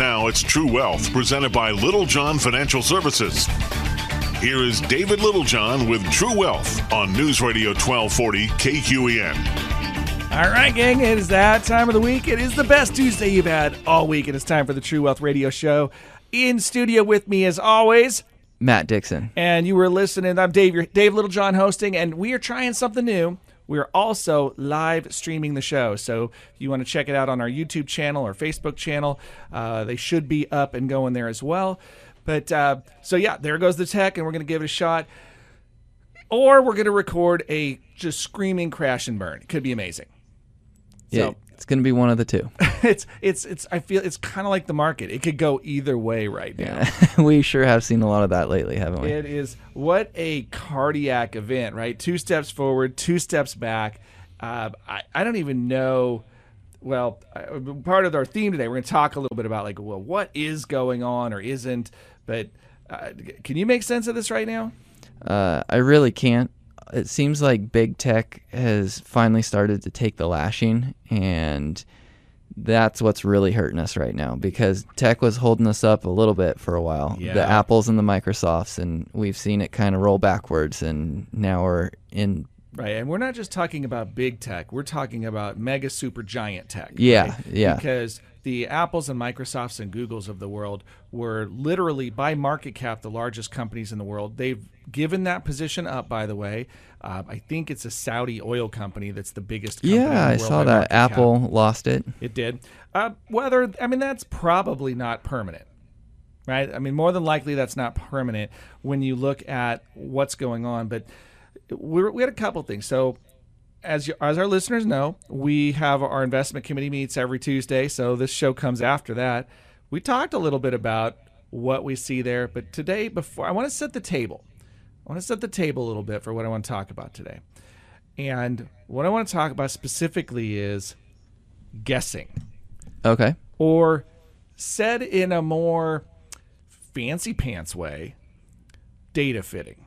Now it's True Wealth, presented by Littlejohn Financial Services. Here is David Littlejohn with True Wealth on News Radio 1240 KQEN. All right, gang, it is that time of the week. It is the best Tuesday you've had all week, and it's time for the True Wealth Radio Show. In studio with me, as always, Matt Dixon. and you were listening. I'm Dave, your, Dave Littlejohn hosting, and we are trying something new. We are also live streaming the show. So if you want to check it out on our YouTube channel or Facebook channel, uh, they should be up and going there as well. But uh, so, yeah, there goes the tech, and we're going to give it a shot. Or we're going to record a just screaming crash and burn. It could be amazing. Yeah, So- it's going to be one of the two. it's it's it's I feel it's kind of like the market. It could go either way right now. Yeah. we sure have seen a lot of that lately, haven't we? It is what a cardiac event, right? Two steps forward, two steps back. Uh, I I don't even know. Well, part of our theme today, we're going to talk a little bit about like, well, what is going on or isn't. But uh, can you make sense of this right now? Uh, I really can't. It seems like big tech has finally started to take the lashing, and that's what's really hurting us right now because tech was holding us up a little bit for a while. Yeah. The Apples and the Microsofts, and we've seen it kind of roll backwards, and now we're in. Right, and we're not just talking about big tech. We're talking about mega super giant tech. Yeah, right? yeah. Because the Apples and Microsofts and Googles of the world were literally by market cap the largest companies in the world. They've given that position up, by the way. Uh, I think it's a Saudi oil company that's the biggest. Company in the Yeah, I saw that. market cap. Apple lost it. It did. Uh, whether I mean that's probably not permanent, right? I mean more than likely that's not permanent when you look at what's going on. But we had a couple things. So as you, as our listeners know, we have our investment committee meets every Tuesday. So this show comes after that. We talked a little bit about what we see there, but today before I want to set the table. I want to set the table a little bit for what I want to talk about today. And what I want to talk about specifically is guessing Okay. or said in a more fancy pants way, data fitting.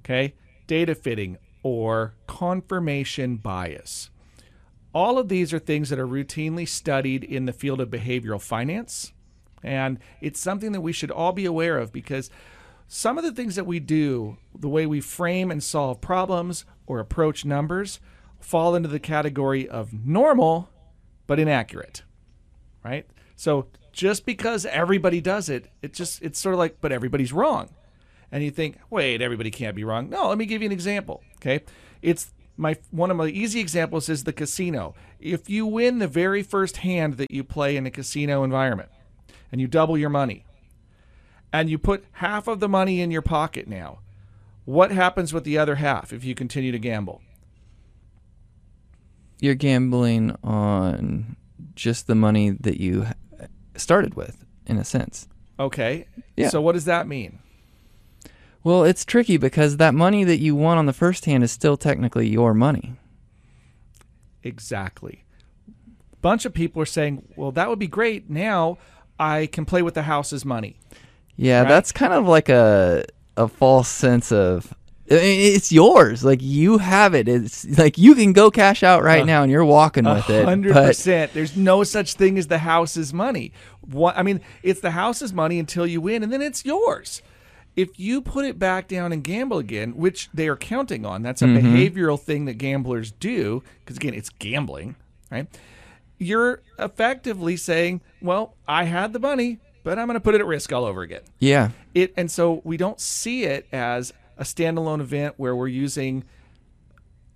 Okay? Data fitting or confirmation bias. All of these are things that are routinely studied in the field of behavioral finance. And it's something that we should all be aware of because some of the things that we do, the way we frame and solve problems or approach numbers, fall into the category of normal but inaccurate right? So just because everybody does it, it just it's sort of like, but everybody's wrong. And you think, wait, everybody can't be wrong. No, let me give you an example. Okay. It's my one of my easy examples is the casino. If you win the very first hand that you play in a casino environment and you double your money and you put half of the money in your pocket now, what happens with the other half if you continue to gamble? You're gambling on just the money that you started with, in a sense. Okay. Yeah. So what does that mean? Well, it's tricky because that money that you won on the first hand is still technically your money. Exactly. Bunch of people are saying, "Well, that would be great. Now I can play with the house's money." Yeah, Right. that's kind of like a a false sense of it's yours. Like you have it. It's like you can go cash out right now and you're walking with it. hundred percent. There's no such thing as the house's money. What I mean, it's the house's money until you win, and then it's yours. If you put it back down and gamble again, which they are counting on, that's a Mm-hmm. behavioral thing that gamblers do. Because again, it's gambling, right? You're effectively saying, "Well, I had the money, but I'm going to put it at risk all over again." yeah, it and so we don't see it as a standalone event where we're using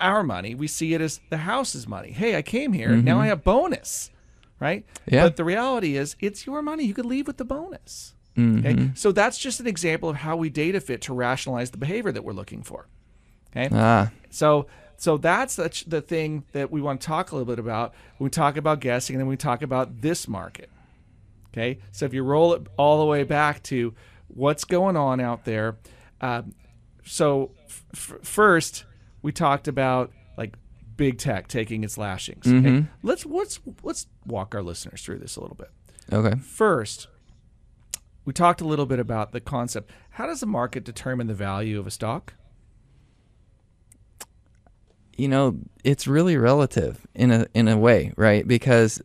our money we see it as the house's money hey i came here now i have bonus right Yeah. but the reality is it's your money you could leave with the bonus okay so that's just an example of how we data fit to rationalize the behavior that we're looking for okay ah, so so that's the, the thing that we want to talk a little bit about when we talk about guessing and then we talk about this market. Okay, so if you roll it all the way back to what's going on out there, um, so f- first we talked about like big tech taking its lashings. Okay? Let's let's let's walk our listeners through this a little bit. okay. First, we talked a little bit about the concept. How does the market determine the value of a stock? you know, it's really relative in a in a way, right? Because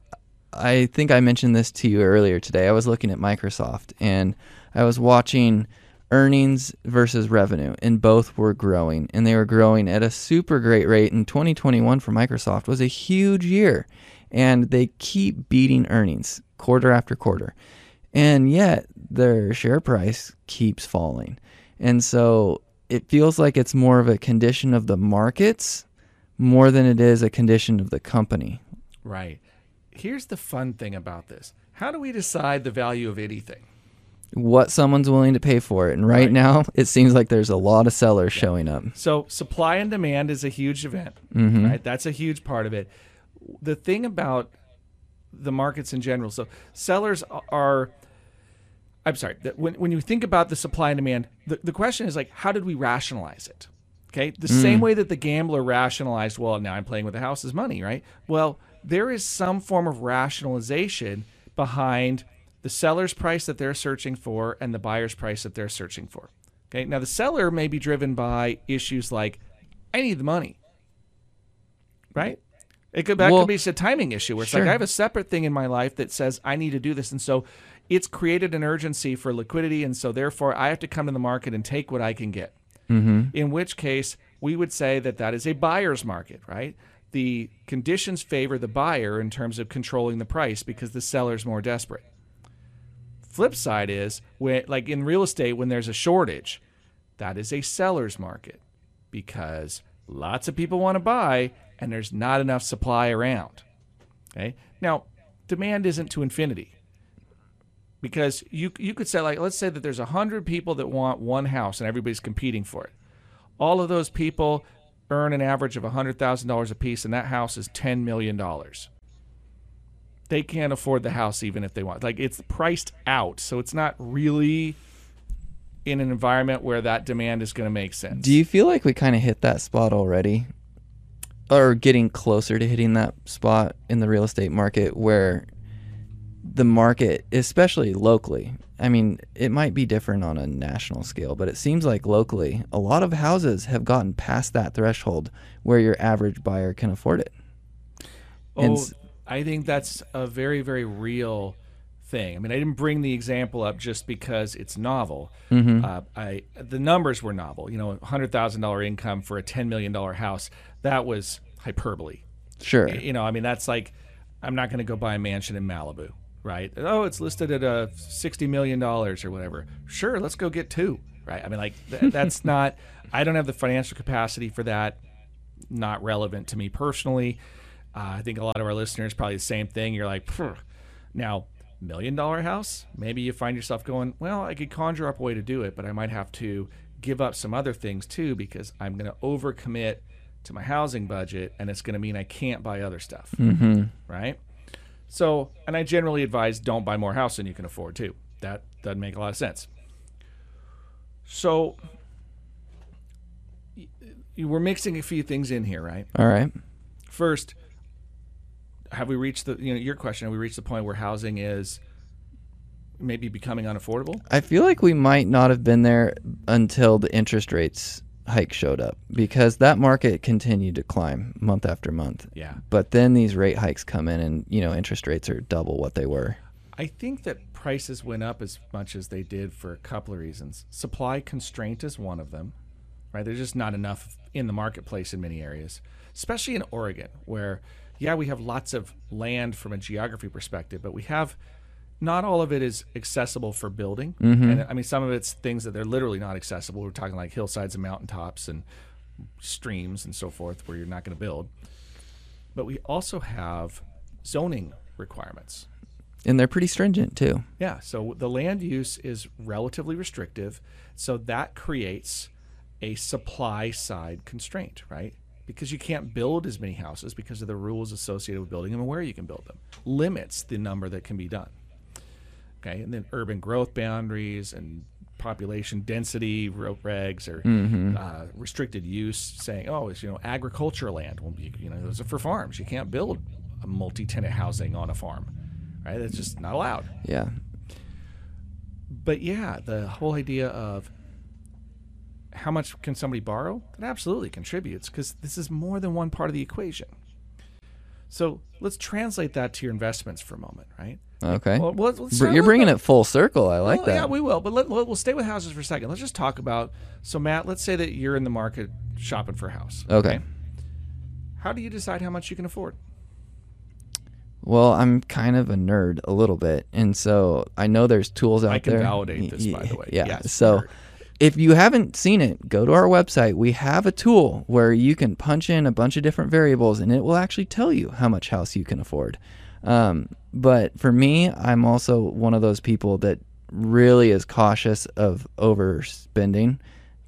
I think I mentioned this to you earlier today. I was looking at Microsoft and I was watching earnings versus revenue, and both were growing, and they were growing at a super great rate. And 2021 for Microsoft was a huge year, and they keep beating earnings quarter after quarter, and yet their share price keeps falling. And so it feels like it's more of a condition of the markets more than it is a condition of the company. Right. Here's the fun thing about this. How do we decide the value of anything? What someone's willing to pay for it. And right, Right. now, it seems like there's a lot of sellers showing up. So supply and demand is a huge event, Mm-hmm. right? That's a huge part of it. The thing about the markets in general, so sellers are. I'm sorry. that When when you think about the supply and demand, the, the question is like, how did we rationalize it? Okay, the hmm. same way that the gambler rationalized, well, now I'm playing with the house's money, right? Well, there is some form of rationalization behind the seller's price that they're searching for and the buyer's price that they're searching for. Okay, now the seller may be driven by issues like, I need the money, right? It could that Well, could be a timing issue where it's sure. like I have a separate thing in my life that says I need to do this, and so it's created an urgency for liquidity, and so therefore I have to come to the market and take what I can get. Mm-hmm. In which case, we would say that that is a buyer's market, right? The conditions favor the buyer in terms of controlling the price because the seller's more desperate. Flip side is when, like in real estate, when there's a shortage, that is a seller's market because lots of people want to buy and there's not enough supply around. Okay. Now, demand isn't to infinity because you you could say like let's say that there's a hundred people that want one house and everybody's competing for it. All of those people earn an average of hundred thousand dollars a piece, and that house is ten million dollars. They can't afford the house even if they want. Like it's priced out, so it's not really in an environment where that demand is going to make sense. Do you feel like we kind of hit that spot already? Or getting closer to hitting that spot in the real estate market where the market, especially locally, I mean, it might be different on a national scale, but it seems like locally, a lot of houses have gotten past that threshold where your average buyer can afford it. And Oh, s- I think that's a very, very real thing. I mean, I didn't bring the example up just because it's novel. Mm-hmm. Uh, I the numbers were novel. You know, hundred thousand dollar income for a ten million dollar house. That was hyperbole. Sure. You know, I mean, that's like I'm not going to go buy a mansion in Malibu, right? Oh, it's listed at a sixty million dollars or whatever. Sure, let's go get two, right? I mean, like th- that's not. I don't have the financial capacity for that. Not relevant to me personally. Uh, I think a lot of our listeners probably the same thing. You're like, "Phew." now million dollar house. Maybe you find yourself going, well, I could conjure up a way to do it, but I might have to give up some other things too because I'm going to overcommit to my housing budget, and it's going to mean I can't buy other stuff, mm-hmm. right? So, and I generally advise don't buy more house than you can afford too. That doesn't make a lot of sense. So, we're mixing a few things in here, right? All right. First, have we reached the you know your question? Have we reached the point where housing is maybe becoming unaffordable? I feel like we might not have been there until the interest rates hike showed up because that market continued to climb month after month. Yeah, But then these rate hikes come in and, you know, interest rates are double what they were. I think that prices went up as much as they did for a couple of reasons. Supply constraint is one of them, right? There's just not enough in the marketplace in many areas, especially in Oregon, where, yeah, we have lots of land from a geography perspective, but we have not all of it is accessible for building. Mm-hmm. And I mean, some of it's things that they're literally not accessible. We're talking like hillsides and mountaintops and streams and so forth where you're not going to build. But we also have zoning requirements. And they're pretty stringent too. Yeah, so the land use is relatively restrictive, so that creates a supply side constraint, right? Because you can't build as many houses because of the rules associated with building them and where you can build them. Limits the number that can be done. Okay, and then urban growth boundaries and population density ro- regs or uh, restricted use, saying, oh, it's you know agricultural land. Well, you, you know those are for farms. You can't build a multi-tenant housing on a farm, right? That's just not allowed Yeah. but yeah, the whole idea of how much can somebody borrow that absolutely contributes because this is more than one part of the equation. So let's translate that to your investments for a moment, right? Okay. Well, let's, let's You're bringing it full circle. I like well, that. Yeah, we will. But let, we'll stay with houses for a second. Let's just talk about. So, Matt, let's say that you're in the market shopping for a house. Okay. How do you decide how much you can afford? Well, I'm kind of a nerd a little bit, and so I know there's tools out there. I can there. validate this, by the way. Yeah. Yes, so, nerd. If you haven't seen it, go to our website. We have a tool where you can punch in a bunch of different variables, and it will actually tell you how much house you can afford. Um, but for me, I'm also one of those people that really is cautious of overspending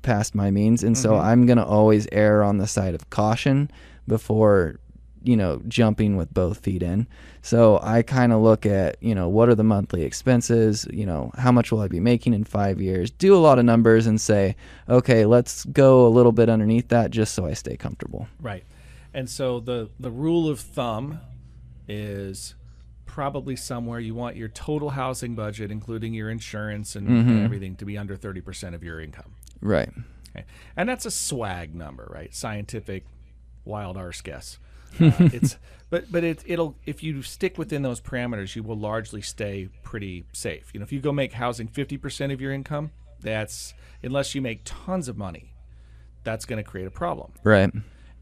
past my means, and so I'm gonna always err on the side of caution before you know jumping with both feet in so i kind of look at you know what are the monthly expenses you know how much will i be making in five years do a lot of numbers and say okay let's go a little bit underneath that just so i stay comfortable Right. And so the the rule of thumb is probably somewhere you want your total housing budget, including your insurance and, mm-hmm. and everything, to be under thirty percent of your income. right Okay. And that's a swag number, right? Scientific, wild arse guess. Uh, it's but but it, it'll if you stick within those parameters, you will largely stay pretty safe. You know, if you go make housing fifty percent of your income, that's unless you make tons of money, that's going to create a problem. right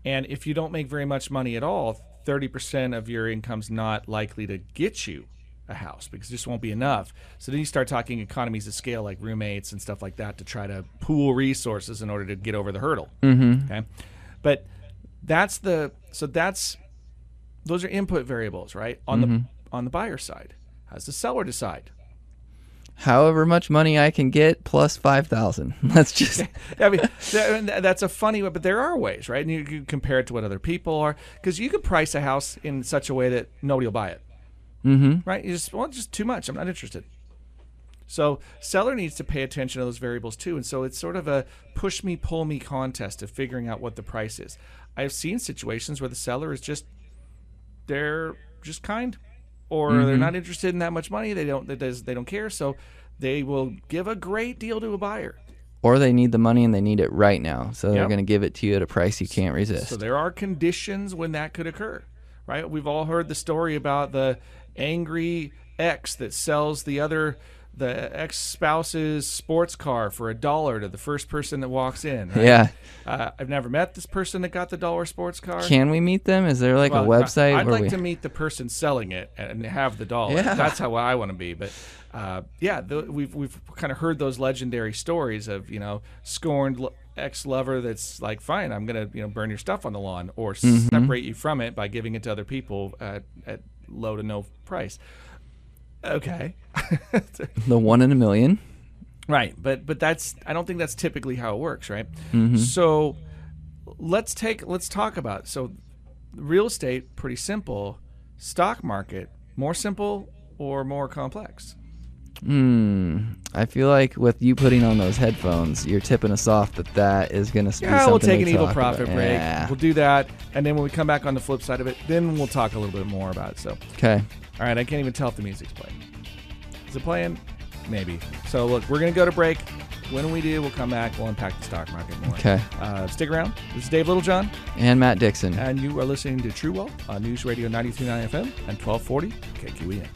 And if you don't make very much money at all, 30% of your income's not likely to get you a house because it just won't be enough. So then you start talking economies of scale like roommates and stuff like that to try to pool resources in order to get over the hurdle. Mm-hmm. Okay. But that's the so that's those are input variables, right? On the on the buyer side. How does the seller decide? however much money i can get plus 5000 let's just I mean, that's a funny way, but there are ways, right? And you can compare it to what other people are, because you could price a house in such a way that nobody will buy it, mm-hmm right? You just well, just too much. I'm not interested. So seller needs to pay attention to those variables too, and so it's sort of a push me pull me contest of figuring out what the price is. I've seen situations where the seller is just they're just kind, or they're mm-hmm. not interested in that much money. They don't they they don't care, so they will give a great deal to a buyer. or they need the money and they need it right now so they're going to give it to you at a price you can't resist So there are conditions when that could occur, right? We've all heard the story about the angry ex that sells the other the ex spouse's sports car for a dollar to the first person that walks in. Right? yeah Uh, I've never met this person that got the dollar sports car. can we meet them is there like Well, a website I'd like we to meet the person selling it and have the dollar. Yeah. That's how I want to be. But uh, yeah, the, we've we've kind of heard those legendary stories of you know scorned ex-lover that's like, fine, I'm gonna you know burn your stuff on the lawn or Mm-hmm. separate you from it by giving it to other people at, at low to no price. Okay. the one in a million Right, but but that's I don't think that's typically how it works, right? Mm-hmm. So let's take let's talk about so real estate pretty simple, stock market more simple or more complex. Hmm. I feel like with you putting on those headphones, you're tipping us off that that is going to be Yeah, something we'll take to an evil profit about. break. Yeah. We'll do that, and then when we come back on the flip side of it, then we'll talk a little bit more about it. So, Okay. all right, I can't even tell if the music's playing. Is it playing? Maybe. So look, we're gonna go to break. When we do, we'll come back. We'll unpack the stock market more. Okay. Uh, stick around. This is Dave Littlejohn. And Matt Dixon. and you are listening to True Wealth on News Radio 939 FM and 1240 KQEN.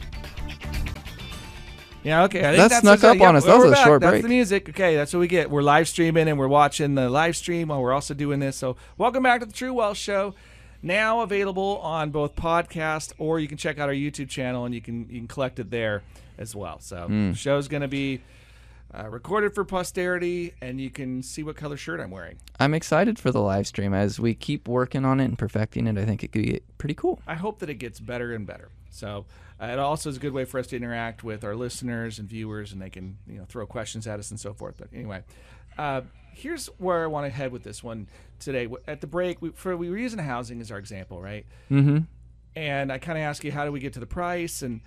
Yeah, okay. I think That that's snuck up on us. That was a short That's the music. Okay, that's what we get. We're live streaming and we're watching the live stream while we're also doing this. So, welcome back to the True Wealth Show. Now available on both podcast or you can check out our YouTube channel and you can you can collect it there as well. So, the show's going to be uh, recorded for posterity and you can see what color shirt I'm wearing. I'm excited for the live stream as we keep working on it and perfecting it. I think it could be pretty cool. I hope that it gets better and better. So uh, it also is a good way for us to interact with our listeners and viewers, and they can you know throw questions at us and so forth. But anyway, uh, here's where I want to head with this one today. At the break, we, for we were using housing as our example, right? Mm-hmm. And I kind of ask you, how do we get to the price? And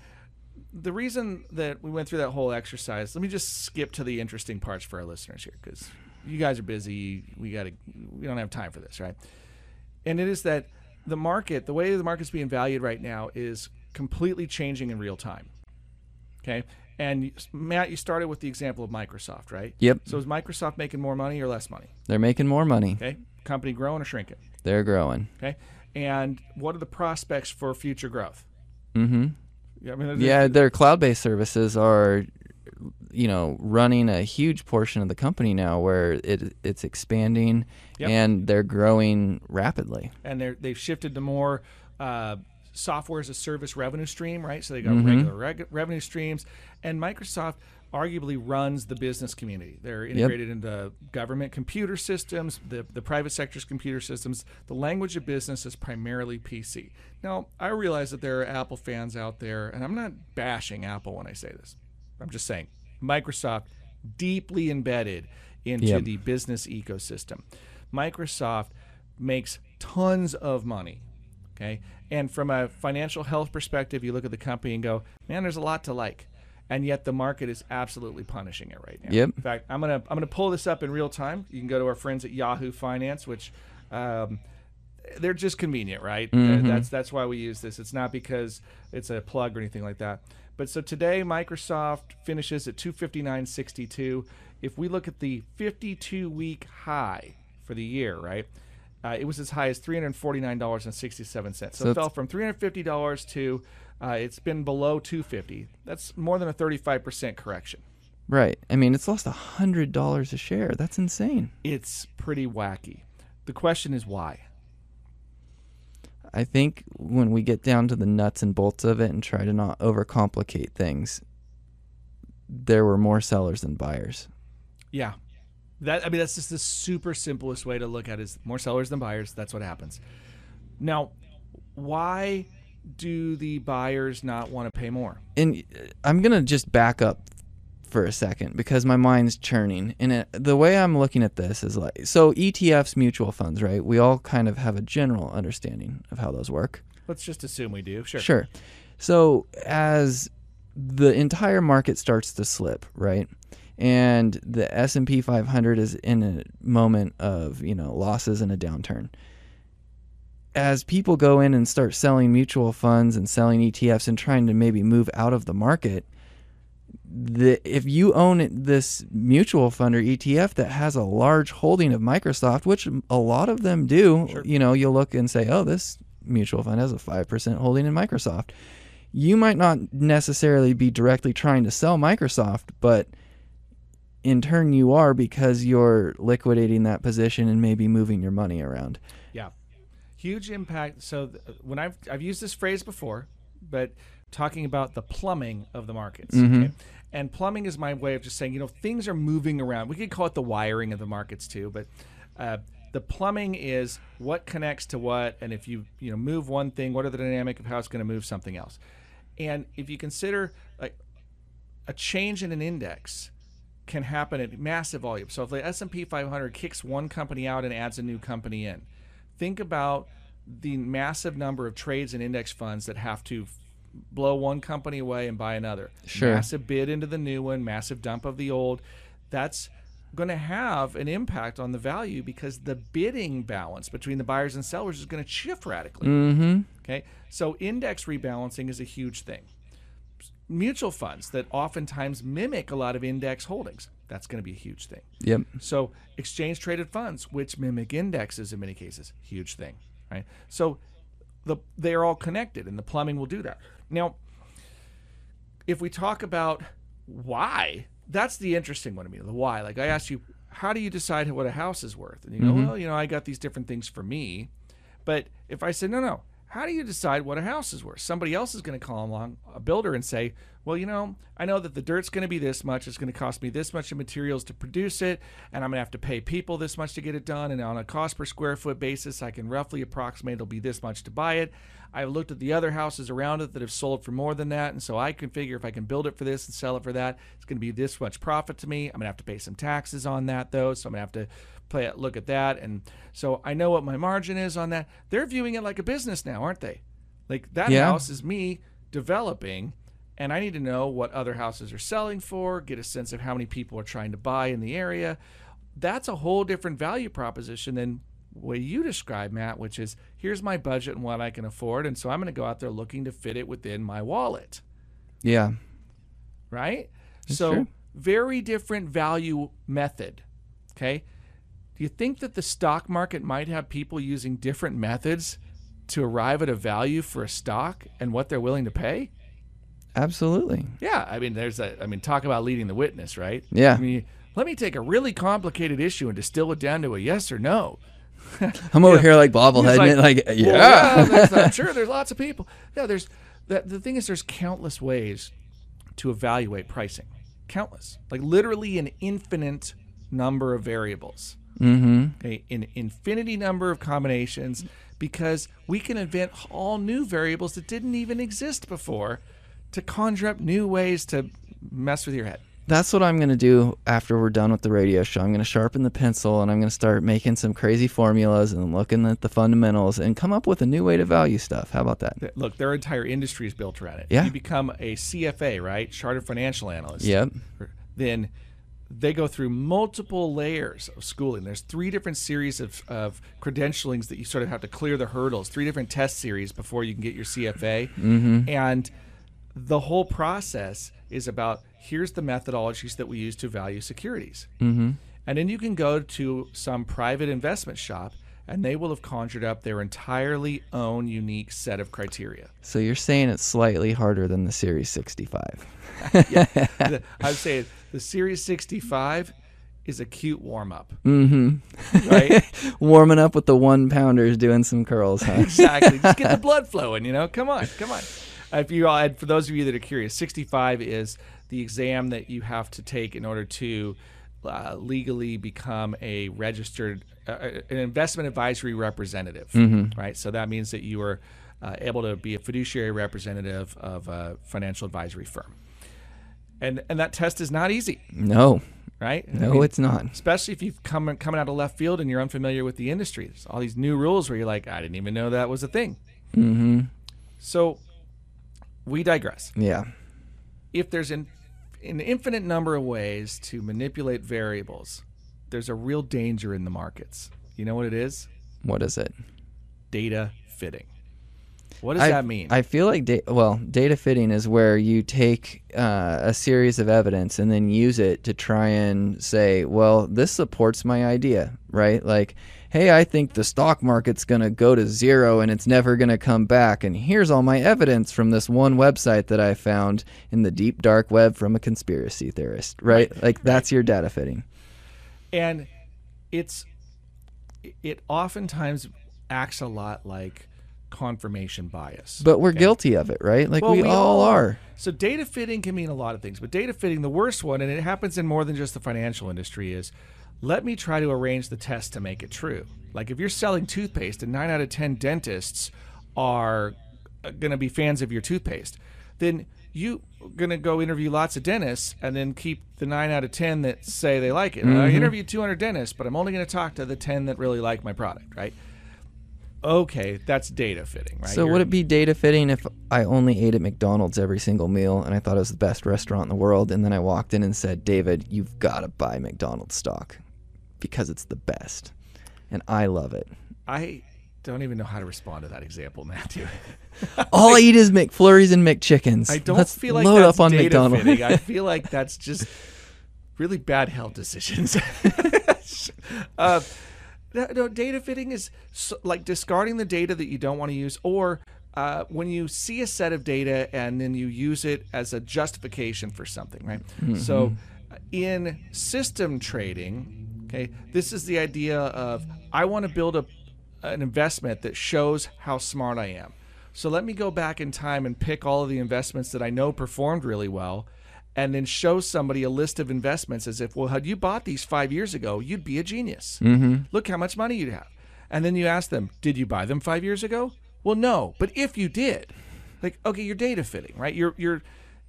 the reason that we went through that whole exercise, let me just skip to the interesting parts for our listeners here, because you guys are busy. We got to, we don't have time for this, right? And it is that the market, the way the market's being valued right now, is completely changing in real time. Okay. And Matt, you started with the example of Microsoft, right? Yep. So is Microsoft making more money or less money? They're making more money. Okay. Company growing or shrinking? They're growing. Okay. and what are the prospects for future growth? Mm-hmm. Yeah, I mean, Yeah, their cloud-based services are, you know, running a huge portion of the company now, where it it's expanding Yep. and they're growing rapidly. and they're they've shifted to more uh, software as a service revenue stream, right? So they got Mm-hmm. regular reg- revenue streams, and Microsoft arguably runs the business community. They're integrated into government computer systems, the the private sector's computer systems. The language of business is primarily PC. Now, I realize that there are Apple fans out there, and I'm not bashing Apple when I say this. I'm just saying Microsoft deeply embedded into Yep. the business ecosystem. Microsoft makes tons of money. Okay. And from a financial health perspective, you look at the company and go, man, there's a lot to like. And yet the market is absolutely punishing it right now. Yep. In fact, I'm gonna I'm gonna pull this up in real time. You can go to our friends at Yahoo Finance, which um, they're just convenient, right? Uh, That's that's why we use this. It's not because it's a plug or anything like that. But so today, Microsoft finishes at 259.62. If we look at the 52 week high for the year, right? Uh, it was as high as $349.67. So, it fell from $350 to uh, it's been below 250. That's more than a 35% correction. Right. I mean, it's lost a hundred dollars a share. That's insane. It's pretty wacky. The question is why? I think when we get down to the nuts and bolts of it and try to not overcomplicate things, there were more sellers than buyers. Yeah. That I mean that's just the super simplest way to look at it is more sellers than buyers. That's what happens. Now, why do the buyers not want to pay more? and uh, I'm gonna just back up for a second because my mind's churning. And it, the way I'm looking at this is like, so ETFs, mutual funds, right? We all kind of have a general understanding of how those work. Let's just assume we do. Sure. Sure. So as the entire market starts to slip, right? And the S&P 500 is in a moment of, you know, losses and a downturn. As people go in and start selling mutual funds and selling ETFs and trying to maybe move out of the market, the if you own this mutual fund or ETF that has a large holding of Microsoft, which a lot of them do, Sure. you know, you'll look and say, "Oh, this mutual fund has a 5% holding in Microsoft." You might not necessarily be directly trying to sell Microsoft, but in turn you are because you're liquidating that position and maybe moving your money around. Yeah. Huge impact. So th- when I've I've used this phrase before, but talking about the plumbing of the markets. Okay? And plumbing is my way of just saying, you know, things are moving around. We could call it the wiring of the markets too, but uh, the plumbing is what connects to what, and if you you know move one thing, what are the dynamic of how it's going to move something else. And if you consider like a change in an index can happen at massive volume. So if the S&P 500 kicks one company out and adds a new company in, think about the massive number of trades and index funds that have to blow one company away and buy another. Sure. Massive bid into the new one, massive dump of the old. That's going to have an impact on the value because the bidding balance between the buyers and sellers is going to shift radically. Mhm. Okay, so index rebalancing is a huge thing. Mutual funds that oftentimes mimic a lot of index holdings, that's going to be a huge thing. Yep. So exchange traded funds, which mimic indexes in many cases, huge thing, right? So the they're all connected, and the plumbing will do that. Now, if we talk about why, that's the interesting one to me. The why. Like I asked you, how do you decide what a house is worth? And you go, mm-hmm. well, you know, I got these different things for me. But if I said, no, no, how do you decide what a house is worth? Somebody else is going to call along, a builder, and say, well, you know, I know that the dirt's going to be this much. It's going to cost me this much of materials to produce it, and I'm going to have to pay people this much to get it done. And on a cost per square foot basis, I can roughly approximate it'll be this much to buy it. I've looked at the other houses around it that have sold for more than that, and so I can figure if I can build it for this and sell it for that, it's going to be this much profit to me. I'm going to have to pay some taxes on that though, so I'm going to have to play it, look at that, and so I know what my margin is on that. They're viewing it like a business now, aren't they? Like that Yeah. house is me developing, and I need to know what other houses are selling for, get a sense of how many people are trying to buy in the area. That's a whole different value proposition than what you describe, Matt, which is here's my budget and what I can afford, and so I'm going to go out there looking to fit it within my wallet, Yeah. right? so true. very different value method. Okay. Do you think that the stock market might have people using different methods to arrive at a value for a stock and what they're willing to pay? Absolutely. Yeah, I mean, there's a. I mean, talk about leading the witness, right? Yeah. I mean, let me take a really complicated issue and distill it down to a yes or no. I'm over Yeah. here like bobblehead, bobbleheading it, like, well, yeah. there's- I'm sure there's lots of people. Yeah, there's the, the thing is there's countless ways to evaluate pricing. Countless, like literally an infinite number of variables. Mm-hmm. Okay, an infinity number of combinations because we can invent all new variables that didn't even exist before to conjure up new ways to mess with your head. That's what I'm going to do after we're done with the radio show. I'm going to sharpen the pencil and I'm going to start making some crazy formulas and looking at the fundamentals and come up with a new way to value stuff. How about that? Look, their entire industry is built around it. Yeah. You become a CFA, right? Chartered Financial Analyst. Yep. Then they go through multiple layers of schooling. There's three different series of, of credentialings that you sort of have to clear the hurdles, three different test series before you can get your CFA. Mm-hmm. And the whole process is about here's the methodologies that we use to value securities. Mm-hmm. And then you can go to some private investment shop and they will have conjured up their entirely own unique set of criteria. So you're saying it's slightly harder than the Series 65. The- I'd say the Series 65 is a cute warm up, Mm-hmm. right? Warming up with the one pounders doing some curls, huh? exactly. Just get the blood flowing, you know? Come on, come on. If you all, for those of you that are curious, 65 is the exam that you have to take in order to uh, legally become a registered, uh, an investment advisory representative, right? So that means that you are uh, able to be a fiduciary representative of a financial advisory firm. And, and that test is not easy, No, right? I no, mean, it's not. especially if you've come coming out of left field and you're unfamiliar with the industry. There's all these new rules where you're like, I didn't even know that was a thing. Mm-hmm. So we digress. Yeah. If there's an, an infinite number of ways to manipulate variables, there's a real danger in the markets. You know what it is? What is it? Data fitting. What does I, that mean? I feel like da- well, data fitting is where you take uh, a series of evidence and then use it to try and say, well, this supports my idea, right? Like, hey, I think the stock market's going to go to zero and it's never going to come back. And here's all my evidence from this one website that I found in the deep dark web from a conspiracy theorist, right? Like, that's your data fitting. and it's it oftentimes acts a lot like confirmation bias. But we're okay? guilty of it, right? Like, Well, we, all are. So data fitting can mean a lot of things, but data fitting, the worst one, and it happens in more than just the financial industry, is let me try to arrange the test to make it true. Like if you're selling toothpaste and nine out of ten dentists are uh, going to be fans of your toothpaste, then you're going to go interview lots of dentists and then keep the nine out of ten that say they like it. I mm-hmm. interviewed 200 dentists, but I'm only going to talk to the 10 that really like my product, right? Okay, that's data fitting, right? So You're- would it be data fitting if I only ate at McDonald's every single meal and I thought it was the best restaurant in the world and then I walked in and said, "David, you've got to buy McDonald's stock because it's the best." And I love it. I don't even know how to respond to that example, Matthew. All I eat is McFlurries and McChickens. I don't Let's feel like load that's up on data McDonald's. fitting. I feel like that's just really bad health decisions. uh, no, no, data fitting is so, like discarding the data that you don't want to use, or uh, when you see a set of data and then you use it as a justification for something, right? So, uh, in system trading, okay, this is the idea of I want to build a an investment that shows how smart I am. So let me go back in time and pick all of the investments that I know performed really well and then show somebody a list of investments as if, well, had you bought these five years ago, you'd be a genius. Mm-hmm. Look how much money you'd have. And then you ask them, did you buy them five years ago? Well, no. But if you did, like, okay, you're data fitting, right? You're you're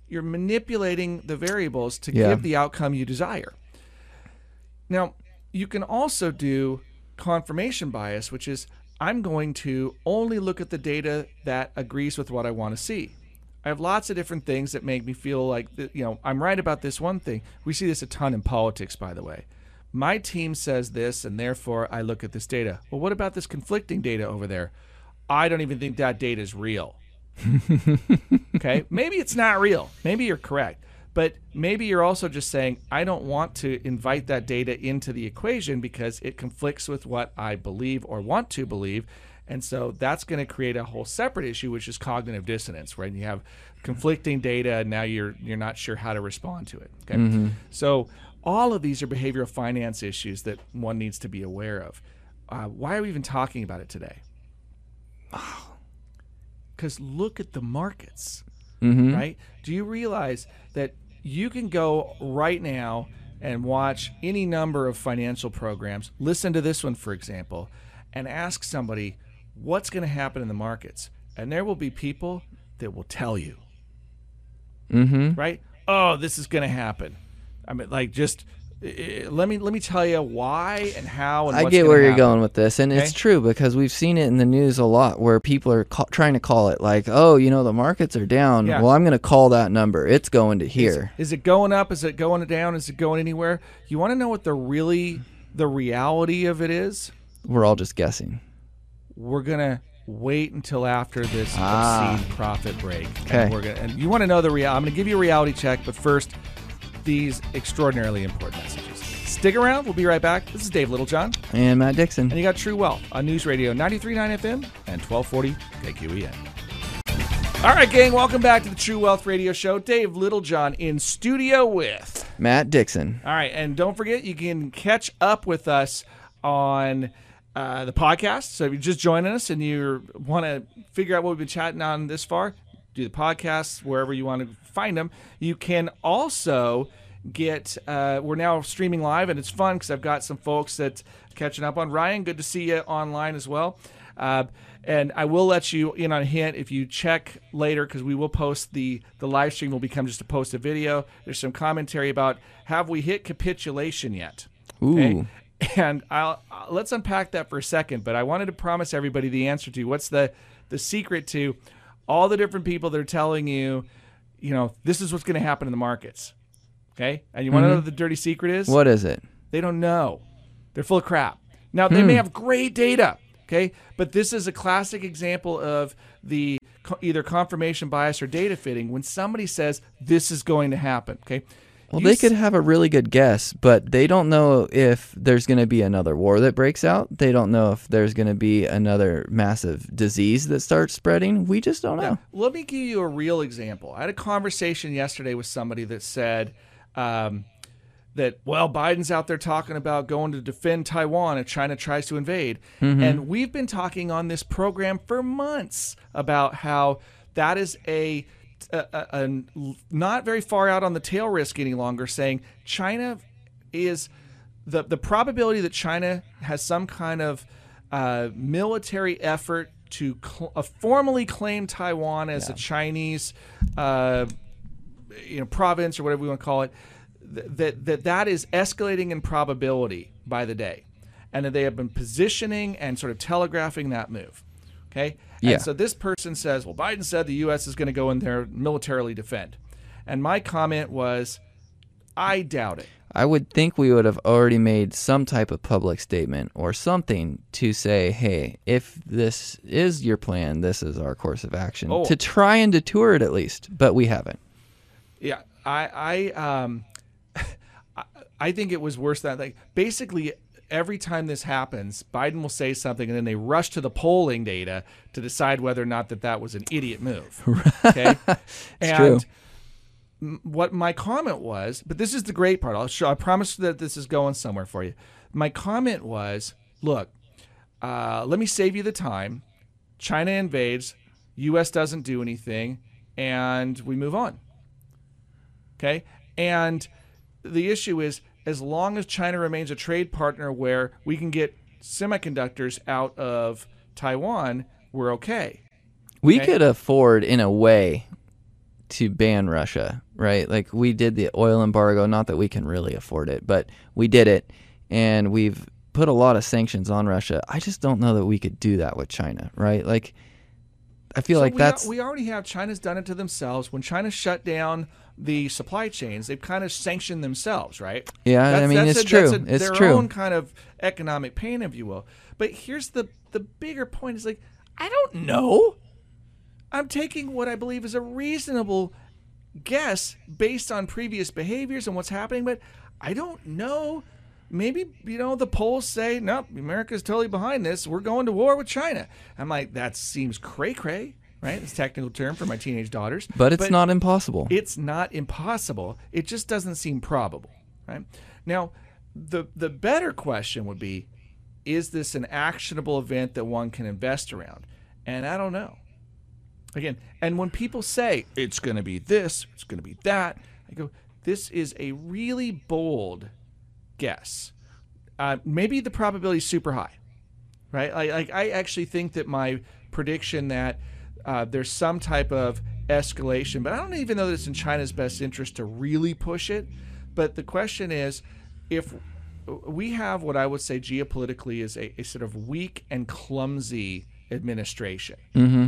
you're manipulating the variables to Yeah. give the outcome you desire. Now, you can also do confirmation bias, which is I'm going to only look at the data that agrees with what I want to see. I have lots of different things that make me feel like you know I'm right about this one thing. We see this a ton in politics, by the way. My team says this, and therefore I look at this data. Well, what about this conflicting data over there? I don't even think that data is real. okay, maybe it's not real. Maybe you're correct. But maybe you're also just saying, I don't want to invite that data into the equation because it conflicts with what I believe or want to believe. And so that's going to create a whole separate issue, which is cognitive dissonance, right? You have conflicting data, and now you're you're not sure how to respond to it. Okay, so all of these are behavioral finance issues that one needs to be aware of. Uh, why are we even talking about it today? Because look at the markets, right? Do you realize that you can go right now and watch any number of financial programs? Listen to this one, for example, and ask somebody what's going to happen in the markets. And there will be people that will tell you, Mm-hmm. right? Oh, this is going to happen. I mean, like, just let me let me tell you why and how. And I get where you're happen. going with this, and it's true because we've seen it in the news a lot where people are ca- trying to call it like, oh, you know, the markets are down. Yeah. Well, I'm going to call that number. It's going to Is- here. Is, it going up? Is it going down? Is it going anywhere? You want to know what the really the reality of it is? We're all just guessing. We're gonna wait until after this Ah. obscene profit break. Okay. And we're gonna and you want to know the real I'm gonna give you a reality check, but first, these extraordinarily important messages. Stick around, we'll be right back. This is Dave Littlejohn, And Matt Dixon. and you got True Wealth on News Radio 93.9 FM and 1240 KQEN. All right, gang, welcome back to the True Wealth Radio Show. Dave Littlejohn in studio with Matt Dixon. All right, and don't forget you can catch up with us on uh, the podcast. So if you're just joining us and you want to figure out what we've been chatting on this far, do the podcast wherever you want to find them. You can also get. Uh, we're now streaming live, and it's fun because I've got some folks that catching up on. Ryan, good to see you online as well. Uh, and I will let you in on a hint if you check later because we will post the the live stream will become just a posted video. There's some commentary about have we hit capitulation yet? Ooh. And I'll, uh, let's unpack that for a second. But I wanted to promise everybody the answer to what's the the secret to all the different people that are telling you, you know, this is what's going to happen in the markets. Okay, and you want to know mm-hmm. what the dirty secret is? What is it? They don't know. They're full of crap. Now, they may hmm. have great data, okay? But this is a classic example of the co- either confirmation bias or data fitting when somebody says this is going to happen, okay? Well, You they could have a really good guess, but they don't know if there's going to be another war that breaks out. They don't know if there's going to be another massive disease that starts spreading. We just don't know. Let me give you a real example. I had a conversation yesterday with somebody that said um, that, well, Biden's out there talking about going to defend Taiwan if China tries to invade. And we've been talking on this program for months about how that is a, not very far out on the tail risk any longer, saying China is the the probability that China has some kind of uh, military effort to cl- uh, formally claim Taiwan as a Chinese, uh, you know, province or whatever we want to call it, th- that that that is escalating in probability by the day, and that they have been positioning and sort of telegraphing that move. Okay. Yeah. And so this person says, well, Biden said the U.S. is going to go in there militarily defend, and my comment was, I doubt it. I would think we would have already made some type of public statement or something to say, hey, if this is your plan, this is our course of action. Oh. To try and detour it at least, but we haven't. Yeah, I I um I- I think it was worse than like basically every time this happens, Biden will say something and then they rush to the polling data to decide whether or not that that was an idiot move. Okay, and true. what my comment was, but this is the great part. I'll show. I promise that this is going somewhere for you. My comment was, look, uh, let me save you the time. China invades, U.S. doesn't do anything, and we move on. Okay, and the issue is, as long as China remains a trade partner where we can get semiconductors out of Taiwan, we're okay. We Okay. could afford, in a way, to ban Russia, right? Like we did the oil embargo. Not that we can really afford it, but we did it, and we've put a lot of sanctions on Russia. I just don't know that we could do that with China, right? Like, I feel So like we, that's we already have China's done it to themselves. When China shut down the supply chains, they've kind of sanctioned themselves, right? Yeah, I mean, it's a, true. That's a, It's their true. own kind of economic pain, if you will. But here's the the bigger point: is like I don't know. I'm taking what I believe is a reasonable guess based on previous behaviors and what's happening, but I don't know maybe you know the polls say nope, America's totally behind this. We're going to war with China. I'm like, that seems cray cray, right? It's a technical term for my teenage daughters. But it's not impossible. It's not impossible. It just doesn't seem probable, right? Now, the the better question would be, is this an actionable event that one can invest around? And I don't know. Again, and when people say it's going to be this, it's going to be that, I go, this is a really bold guess. Uh, maybe the probability is super high, right? Like, like I actually think that my prediction that uh, there's some type of escalation, but I don't even know that it's in China's best interest to really push it. But the question is, if we have what I would say geopolitically is a, a sort of weak and clumsy administration,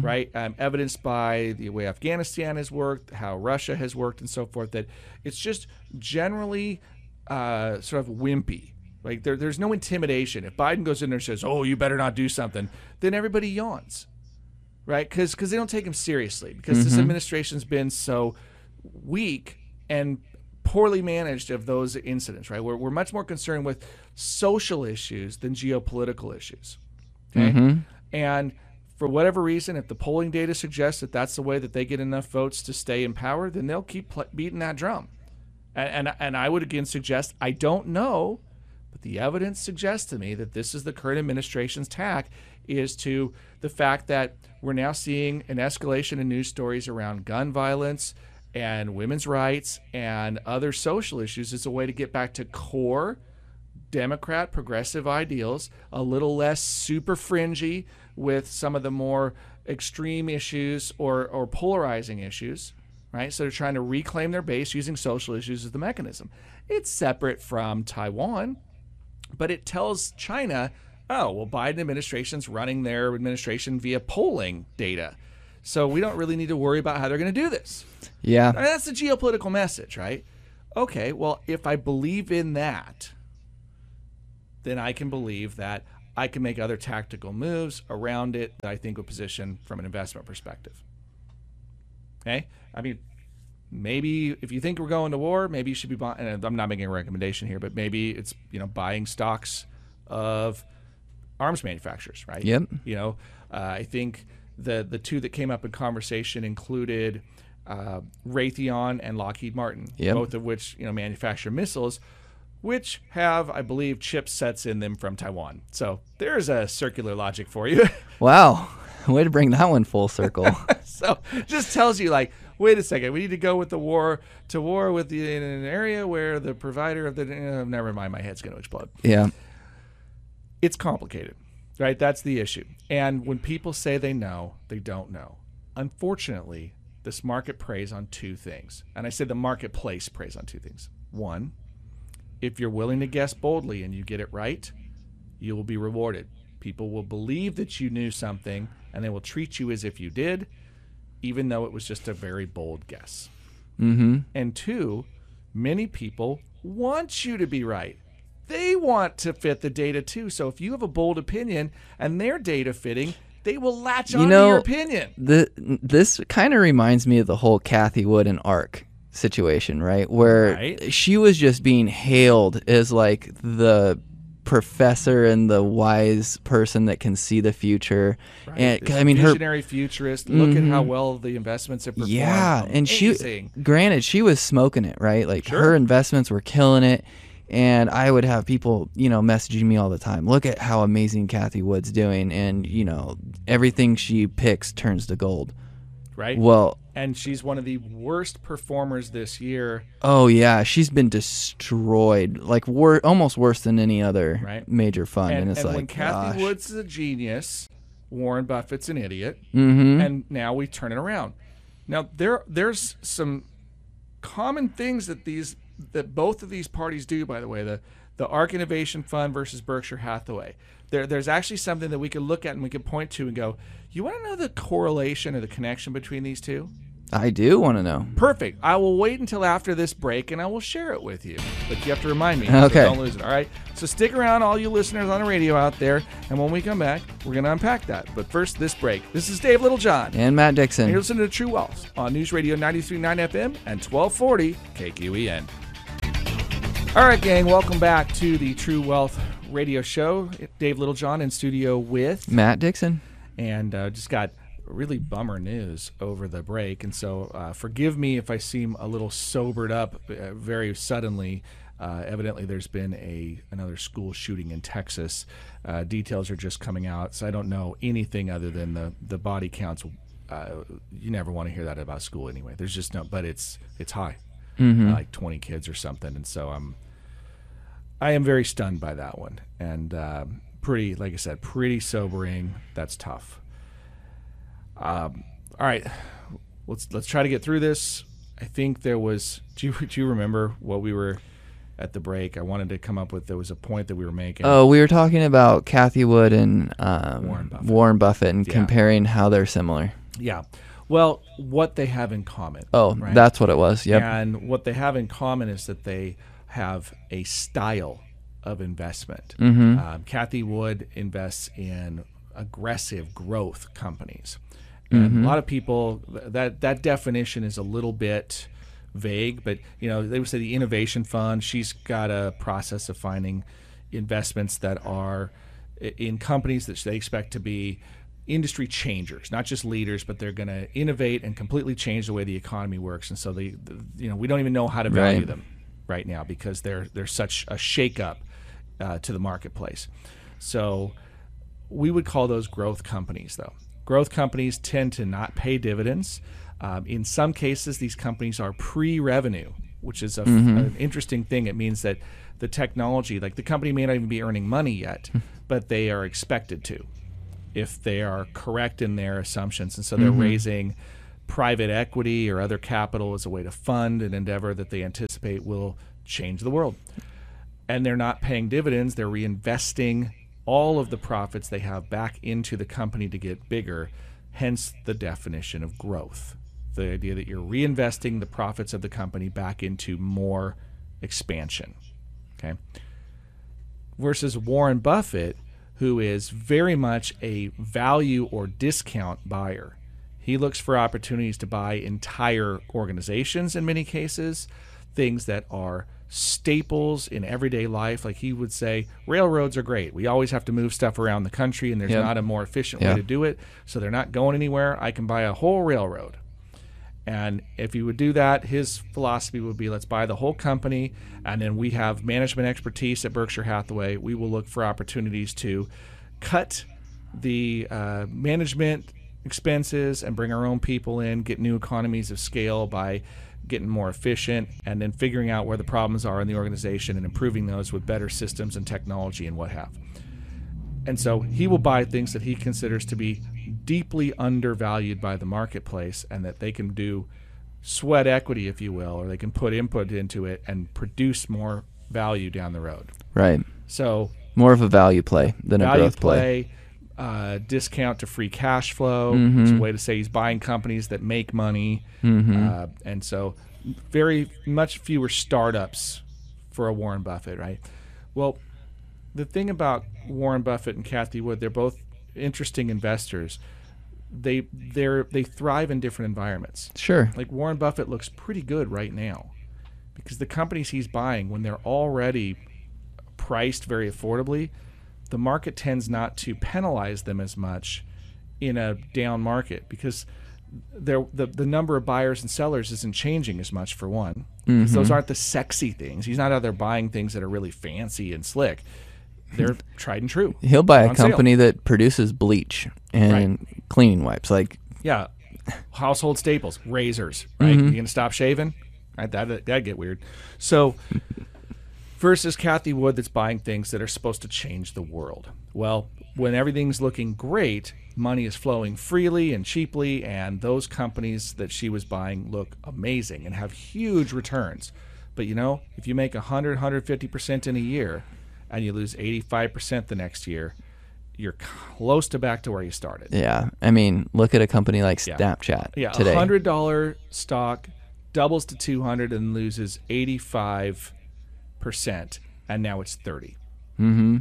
right? Um, evidenced by the way Afghanistan has worked, how Russia has worked, and so forth. That it's just generally uh, sort of wimpy. Like there, there's no intimidation. If Biden goes in there and says, "Oh, you better not do something," then everybody yawns, right? Because because they don't take him seriously. Because this administration's been so weak and poorly managed of those incidents, right? We're, we're much more concerned with social issues than geopolitical issues. Okay. And for whatever reason, if the polling data suggests that that's the way that they get enough votes to stay in power, then they'll keep pl- beating that drum. And, and and I would again suggest I don't know, but the evidence suggests to me that this is the current administration's tack is to the fact that we're now seeing an escalation in news stories around gun violence and women's rights and other social issues as a way to get back to core Democrat progressive ideals, a little less super fringy with some of the more extreme issues or, or polarizing issues, right? So they're trying to reclaim their base using social issues as the mechanism. It's separate from Taiwan, but it tells China, oh, well, Biden administration's running their administration via polling data. So we don't really need to worry about how they're going to do this. yeah. I mean, that's the geopolitical message, right? Okay, well, if I believe in that, then I can believe that I can make other tactical moves around it that I think will position from an investment perspective. Okay? I mean, maybe if you think we're going to war, maybe you should be buying. And I'm not making a recommendation here, but maybe it's you know buying stocks of arms manufacturers, right? Yep. You know, uh, I think the the two that came up in conversation included uh, Raytheon and Lockheed Martin, Yep. both of which you know manufacture missiles, which have, I believe, chipsets in them from Taiwan. So there's a circular logic for you. Wow. Way to bring that one full circle. so just tells you like, wait a second, we need to go with the war to war with the in an area where the provider of the uh, never mind, my head's going to explode. yeah. It's complicated, right? That's the issue. And when people say they know, they don't know. Unfortunately, this market preys on two things. And I say the marketplace preys on two things. One, if you're willing to guess boldly and you get it right, you will be rewarded. People will believe that you knew something and they will treat you as if you did, even though it was just a very bold guess. Mm-hmm. And two, many people want you to be right. They want to fit the data too. So if you have a bold opinion and they're data fitting, they will latch on know- to your opinion. the this kind of reminds me of the whole Cathie Wood and Ark situation, right? Where Right. she was just being hailed as like the professor and the wise person that can see the future. And This 'cause, I mean her visionary futurist. Look at how mm-hmm. well the investments have performed. yeah, and she granted she was smoking it, right? Like Sure. her investments were killing it. And I would have people, you know, messaging me all the time. Look at how amazing Cathie Wood's doing, and you know, everything she picks turns to gold. Right? Well, and she's one of the worst performers this year. Oh yeah, she's been destroyed, like wor- almost worse than any other Right. major fund. And, And, it's and like, when Cathie gosh. Woods is a genius, Warren Buffett's an idiot. Mhm. and now we turn it around. Now there there's some common things that these that both of these parties do. By the way, the the ARK Innovation Fund versus Berkshire Hathaway. There, there's actually something that we could look at and we could point to and go, you want to know the correlation or the connection between these two? I do want to know. Perfect. I will wait until after this break and I will share it with you. But you have to remind me. so Okay. don't lose it. All right. So stick around, all you listeners on the radio out there. And when we come back, we're going to unpack that. But first, this break. This is Dave Littlejohn. And Matt Dixon. And you're listening to True Wealth on News Radio 93.9 FM and 1240 KQEN. All right, gang, welcome back to the True Wealth Radio Show. Dave Littlejohn in studio with Matt Dixon. And uh, just got really bummer news over the break. And so, uh, forgive me if I seem a little sobered up uh, very suddenly. Uh, evidently, there's been a another school shooting in Texas. Uh, details are just coming out, so I don't know anything other than the the body counts. Uh, you never want to hear that about school anyway. There's just no, but it's it's high, like 20 kids or something. And so I'm I am very stunned by that one, and um, pretty, like I said, pretty sobering. That's tough. Um, all right, let's let's try to get through this. I think there was. Do you do you remember what we were at the break? I wanted to come up with. There was a point that we were making. Oh, we were talking about Cathie Wood and um, Warren Buffett. Warren Buffett and Yeah. comparing how they're similar. Yeah. Well, what they have in common. Oh, right? that's what it was. Yep. And what they have in common is that they have a style of investment. Mm-hmm. Um, Cathie Wood invests in aggressive growth companies. And Mm-hmm. a lot of people that that definition is a little bit vague, but you know they would say the innovation fund. She's got a process of finding investments that are in companies that they expect to be industry changers, not just leaders, but they're going to innovate and completely change the way the economy works. And so they, the, you know, we don't even know how to value Right. them right now because they're they're such a shakeup uh, to the marketplace. So we would call those growth companies, though. Growth companies tend to not pay dividends. Um, in some cases, these companies are pre-revenue, which is a, an interesting thing. It means that the technology, like the company may not even be earning money yet, but they are expected to if they are correct in their assumptions. And so they're raising private equity or other capital as a way to fund an endeavor that they anticipate will change the world. And they're not paying dividends, they're reinvesting all of the profits they have back into the company to get bigger, hence the definition of growth. The idea that you're reinvesting the profits of the company back into more expansion. Okay versus Warren Buffett, who is very much a value or discount buyer. He looks for opportunities to buy entire organizations in many cases, things that are staples in everyday life. Like he would say, railroads are great. We always have to move stuff around the country, and there's Yep. not a more efficient Yeah. way to do it. So they're not going anywhere. I can buy a whole railroad. And if he would do that, his philosophy would be let's buy the whole company, and then we have management expertise at Berkshire Hathaway. We will look for opportunities to cut the uh, management expenses and bring our own people in, get new economies of scale by getting more efficient, and then figuring out where the problems are in the organization and improving those with better systems and technology and what have. And so he will buy things that he considers to be deeply undervalued by the marketplace and that they can do sweat equity, if you will, or they can put input into it and produce more value down the road. Right. So More of a value play than a growth play. play, uh, discount to free cash flow. It's a way to say he's buying companies that make money, uh, and so very much fewer startups for a Warren Buffett, right? Well, the thing about Warren Buffett and Cathie Wood, they're both interesting investors. They they they thrive in different environments. Sure. Like Warren Buffett looks pretty good right now because the companies he's buying, when they're already priced very affordably, the market tends not to penalize them as much in a down market because there the, the number of buyers and sellers isn't changing as much for one. 'Cause Those mm-hmm. aren't the sexy things. He's not out there buying things that are really fancy and slick. They're tried and true. He'll buy a on sale. company that produces bleach and cleaning wipes. Like, Yeah, household staples, razors. Right? Mm-hmm. You gonna stop shaving? Right, that that'd get weird. So, versus Cathie Wood, that's buying things that are supposed to change the world. Well, when everything's looking great, money is flowing freely and cheaply, and those companies that she was buying look amazing and have huge returns. But you know, if you make 100, 150% in a year and you lose 85% the next year, you're close to back to where you started. yeah. I mean, look at a company like Yeah. Snapchat Yeah, today. a hundred dollar stock doubles to two hundred and loses eighty five percent, and now it's 30 Mm-hmm.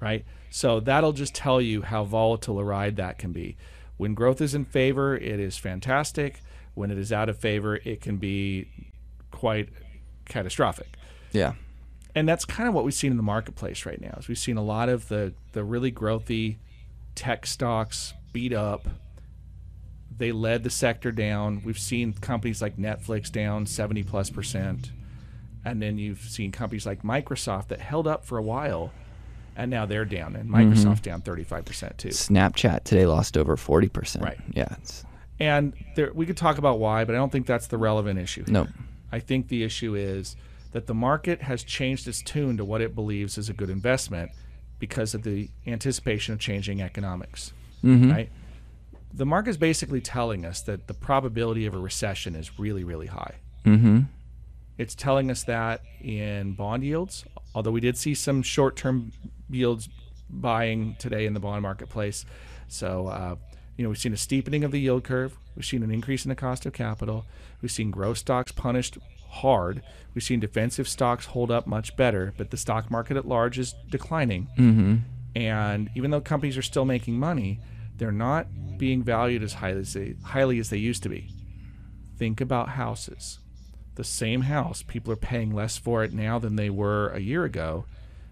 Right, so that'll just tell you how volatile a ride that can be. When growth is in favor, it is fantastic. When it is out of favor, it can be quite catastrophic. Yeah. and that's kind of what we've seen in the marketplace right now. Is we've seen a lot of the the really growthy tech stocks beat up. They led the sector down. We've seen companies like Netflix down 70 plus percent. And then you've seen companies like Microsoft that held up for a while and now they're down and Microsoft's down 35% too. Snapchat today lost over 40%. Right. Yeah. It's, And there, we could talk about why, but I don't think that's the relevant issue. here. no. I think the issue is that the market has changed its tune to what it believes is a good investment because of the anticipation of changing economics. Mm-hmm. Right? The market is basically telling us that the probability of a recession is really, really high. Mm-hmm. It's telling us that in bond yields, although we did see some short term yields buying today in the bond marketplace. So, uh, you know, we've seen a steepening of the yield curve. We've seen an increase in the cost of capital. We've seen growth stocks punished hard. We've seen defensive stocks hold up much better, but the stock market at large is declining. Mm-hmm. And even though companies are still making money, they're not being valued as highly as they, highly as they used to be. Think about houses. The same house, people are paying less for it now than they were a year ago.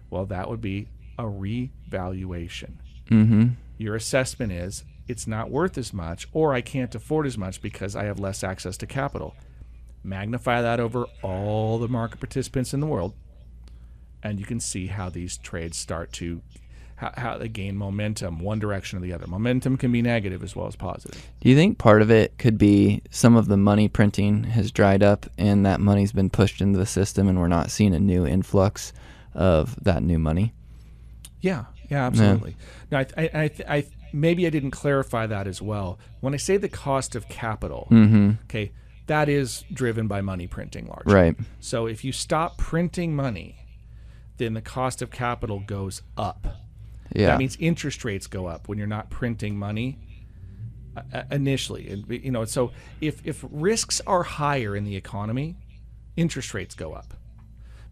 Well, that would be a revaluation. Mm-hmm. Your assessment is it's not worth as much, or I can't afford as much because I have less access to capital. Magnify that over all the market participants in the world, and you can see how these trades start to how, how they gain momentum one direction or the other. Momentum can be negative as well as positive. Do you think part of it could be some of the money printing has dried up and that money's been pushed into the system and we're not seeing a new influx of that new money? Yeah, yeah, absolutely. Now, I, I, I, I, maybe I didn't clarify that as well. When I say the cost of capital, Mm-hmm. okay, that is driven by money printing largely. Right. So if you stop printing money, then the cost of capital goes up. Yeah. That means interest rates go up when you're not printing money uh, uh, initially. And you know, so if if risks are higher in the economy, interest rates go up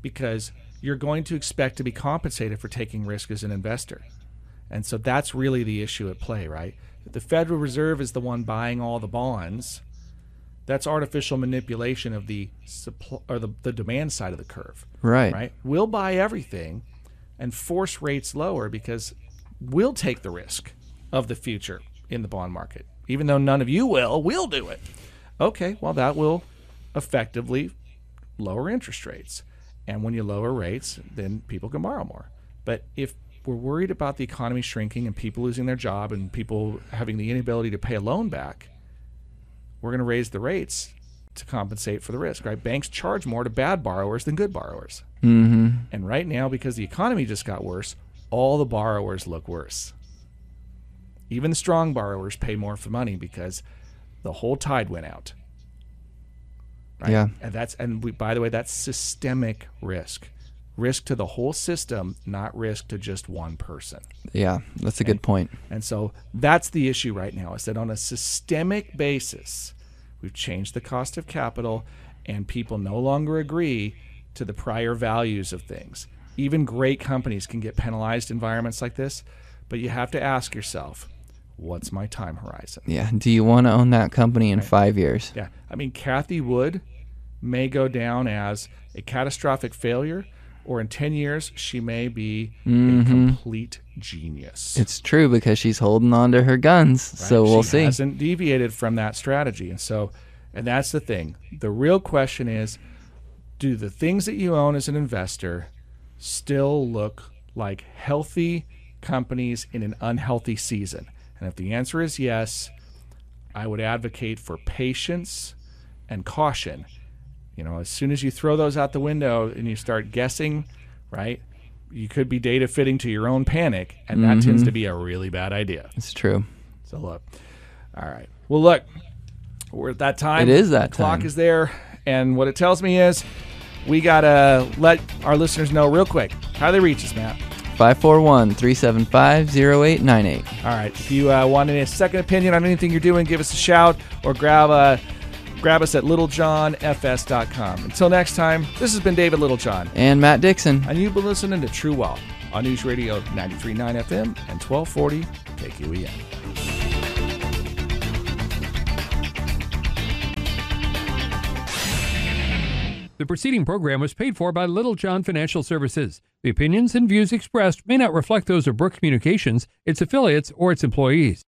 because you're going to expect to be compensated for taking risk as an investor. And so that's really the issue at play, right? If the Federal Reserve is the one buying all the bonds, that's artificial manipulation of the supply or the, the demand side of the curve right. right? We'll buy everything and force rates lower because we'll take the risk of the future in the bond market. Even though none of you will, we'll do it. Okay, well, that will effectively lower interest rates. And when you lower rates, then people can borrow more. But if we're worried about the economy shrinking and people losing their job and people having the inability to pay a loan back, we're going to raise the rates to compensate for the risk, right? Banks charge more to bad borrowers than good borrowers. Mm-hmm. And right now, because the economy just got worse, all the borrowers look worse. Even the strong borrowers pay more for money because the whole tide went out. Right? Yeah. And that's and we, by the way, that's systemic risk. Risk to the whole system, not risk to just one person. Yeah. That's a good point. And so that's the issue right now is that on a systemic basis, we've changed the cost of capital and people no longer agree to the prior values of things. Even great companies can get penalized in environments like this, but you have to ask yourself, what's my time horizon? Yeah. Do you want to own that company in five years? Yeah. I mean, Cathie Wood may go down as a catastrophic failure, or in 10 years, she may be a mm-hmm. complete genius. It's true because she's holding on to her guns. So we'll she see. Hasn't deviated from that strategy, and so, and that's the thing. The real question is, do the things that you own as an investor still look like healthy companies in an unhealthy season? And if the answer is yes, I would advocate for patience and caution. You know, as soon as you throw those out the window and you start guessing, right? You could be data fitting to your own panic, and that tends to be a really bad idea. It's true. So look, all right. Well, look, we're at that time. It is that the clock time. is there, and what it tells me is we gotta let our listeners know real quick how they reach us, Matt. 541 375 0898. All right. If you uh, want a second opinion on anything you're doing, give us a shout or grab uh, grab us at littlejohnfs.com. Until next time, this has been David Littlejohn, And Matt Dixon. and you've been listening to True Wealth on News Radio 93.9 FM and 1240 KQEN. The preceding program was paid for by Littlejohn Financial Services. The opinions and views expressed may not reflect those of Brooke Communications, its affiliates, or its employees.